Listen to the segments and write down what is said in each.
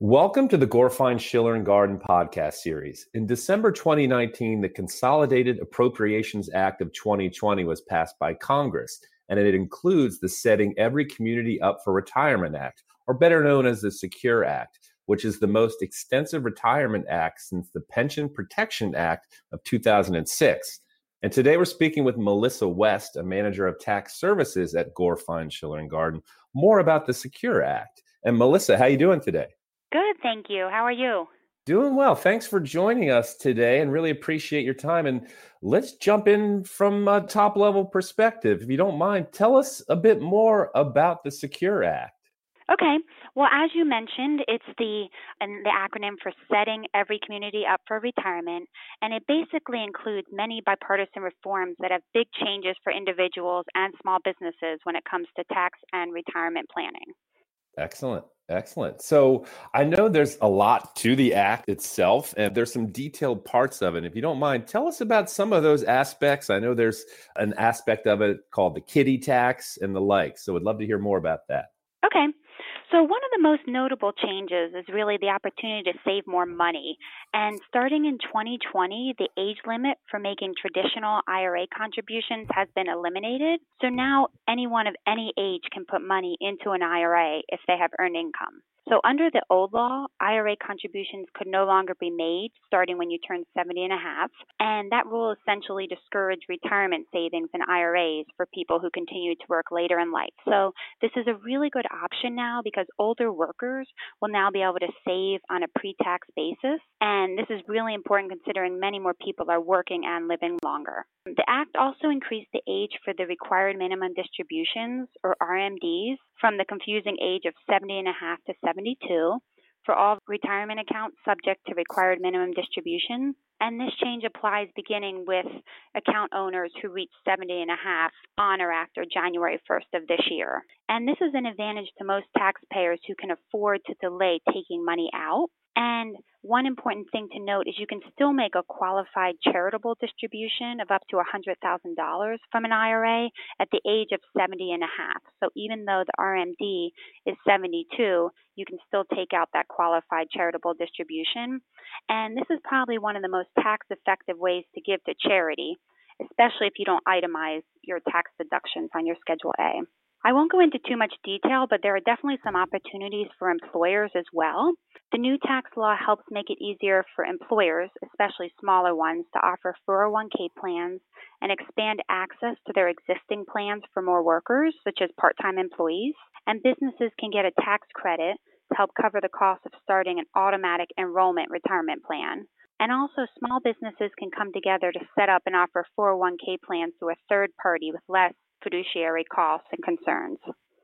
Welcome to the Gorfine Schiller and Gardyn podcast series. In December 2019, the Consolidated Appropriations Act of 2020 was passed by Congress, and it includes the Setting Every Community Up for Retirement Act, or better known as the Secure Act, which is the most extensive retirement act since the Pension Protection Act of 2006. And today we're speaking with Melissa West, a manager of tax services at Gorfine Schiller and Gardyn, more about the Secure Act. And Melissa, how are you doing today? Good, thank you. How are you? Doing well. Thanks for joining us today and really appreciate your time. And let's jump in from a top level perspective. If you don't mind, tell us a bit more about the Secure Act. Okay. Well, as you mentioned, it's the and the acronym for Setting Every Community Up for Retirement, and it basically includes many bipartisan reforms that have big changes for individuals and small businesses when it comes to tax and retirement planning. Excellent. Excellent. So I know there's a lot to the act itself, and there's some detailed parts of it. If you don't mind, tell us about some of those aspects. I know there's an aspect of it called the kiddie tax and the like. So would love to hear more about that. Okay. So, one of the most notable changes is really the opportunity to save more money. And starting in 2020, the age limit for making traditional IRA contributions has been eliminated. So now anyone of any age can put money into an IRA if they have earned income. So under the old law, IRA contributions could no longer be made starting when you turn 70 and a half, and that rule essentially discouraged retirement savings in IRAs for people who continue to work later in life. So this is a really good option now because older workers will now be able to save on a pre-tax basis, and this is really important considering many more people are working and living longer. The act also increased the age for the required minimum distributions or RMDs from the confusing age of 70 and a half to 72 for all retirement accounts subject to required minimum distribution. And this change applies beginning with account owners who reach 70 and a half on or after January 1st of this year. And this is an advantage to most taxpayers who can afford to delay taking money out. And one important thing to note is you can still make a qualified charitable distribution of up to $100,000 from an IRA at the age of 70 and a half. So even though the RMD is 72, you can still take out that qualified charitable distribution. And this is probably one of the most tax effective ways to give to charity, especially if you don't itemize your tax deductions on your Schedule A. I won't go into too much detail, but there are definitely some opportunities for employers as well. The new tax law helps make it easier for employers, especially smaller ones, to offer 401k plans and expand access to their existing plans for more workers, such as part time employees. And businesses can get a tax credit to help cover the cost of starting an automatic enrollment retirement plan. And also, small businesses can come together to set up and offer 401k plans through a third party with less fiduciary costs and concerns.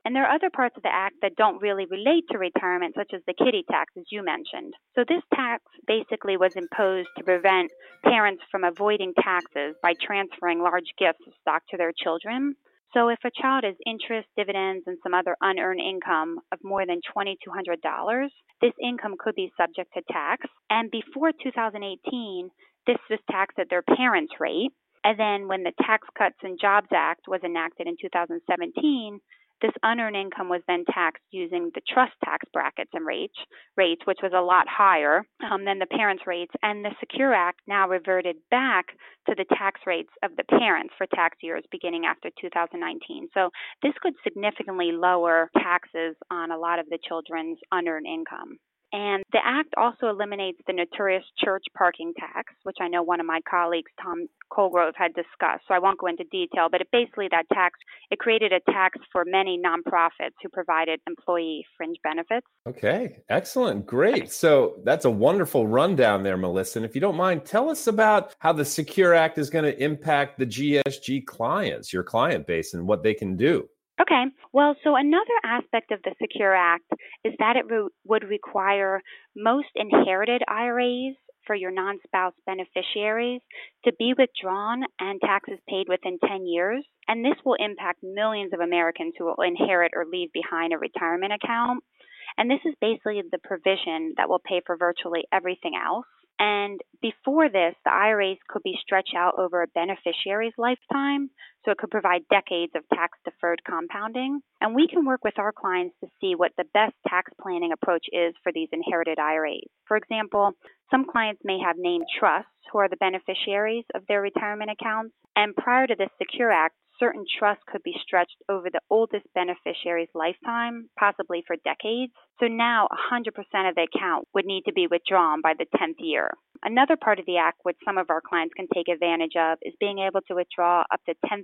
And there are other parts of the Act that don't really relate to retirement, such as the kiddie tax, as you mentioned. So, this tax basically was imposed to prevent parents from avoiding taxes by transferring large gifts of stock to their children. So, if a child has interest, dividends, and some other unearned income of more than $2,200, this income could be subject to tax. And before 2018, this was taxed at their parents' rate. And then when the Tax Cuts and Jobs Act was enacted in 2017, this unearned income was then taxed using the trust tax brackets and rates, rates which was a lot higher um, than the parents' rates. And the Secure Act now reverted back to the tax rates of the parents for tax years beginning after 2019. So this could significantly lower taxes on a lot of the children's unearned income. And the act also eliminates the notorious church parking tax, which I know one of my colleagues, Tom Colgrove, had discussed. So I won't go into detail, but it basically that tax it created a tax for many nonprofits who provided employee fringe benefits. Okay, excellent, great. So that's a wonderful rundown there, Melissa. And if you don't mind, tell us about how the Secure Act is going to impact the GSG clients, your client base, and what they can do. Okay. Well, so another aspect of the Secure Act is that it re- would require most inherited IRAs for your non spouse beneficiaries to be withdrawn and taxes paid within 10 years. And this will impact millions of Americans who will inherit or leave behind a retirement account. And this is basically the provision that will pay for virtually everything else. And before this, the IRAs could be stretched out over a beneficiary's lifetime, so it could provide decades of tax deferred compounding. And we can work with our clients to see what the best tax planning approach is for these inherited IRAs. For example, some clients may have named trusts who are the beneficiaries of their retirement accounts. And prior to the Secure Act, certain trusts could be stretched over the oldest beneficiary's lifetime, possibly for decades. So now 100% of the account would need to be withdrawn by the 10th year. Another part of the Act which some of our clients can take advantage of is being able to withdraw up to $10,000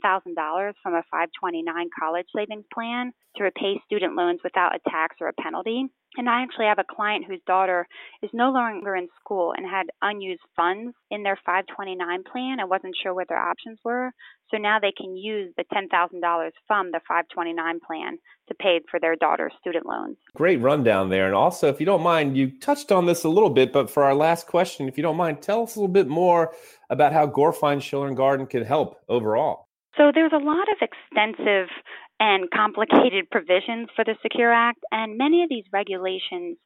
from a 529 college savings plan to repay student loans without a tax or a penalty. And I actually have a client whose daughter is no longer in school and had unused funds in their 529 plan and wasn't sure what their options were. So now they can use the $10,000 from the 529 plan to pay for their daughter's student loans. Great rundown there. And also, if you don't mind, you touched on this a little bit, but for our last question, if you don't mind, tell us a little bit more about how Gorfine Schiller and Gardyn can help overall. So there's a lot of extensive and complicated provisions for the Secure Act, and many of these regulations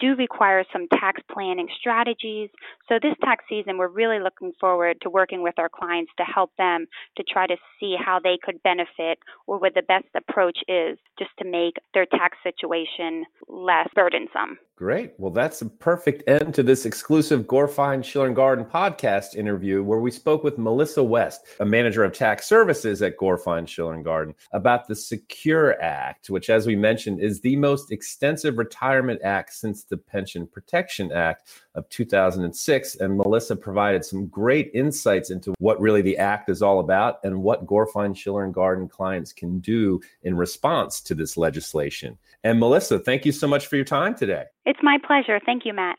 do require some tax planning strategies. So, this tax season, we're really looking forward to working with our clients to help them to try to see how they could benefit or what the best approach is just to make their tax situation less burdensome. Great. Well, that's a perfect end to this exclusive Gorfine Schiller Gardyn podcast interview where we spoke with Melissa West, a manager of tax services at Gorfine Schiller Gardyn, about the Secure Act, which, as we mentioned, is the most extensive retirement act since the Pension Protection Act of 2006. And Melissa provided some great insights into what really the act is all about and what Gorfine Schiller and Gardyn clients can do in response to this legislation. And Melissa, thank you so much for your time today. It's my pleasure. Thank you, Matt.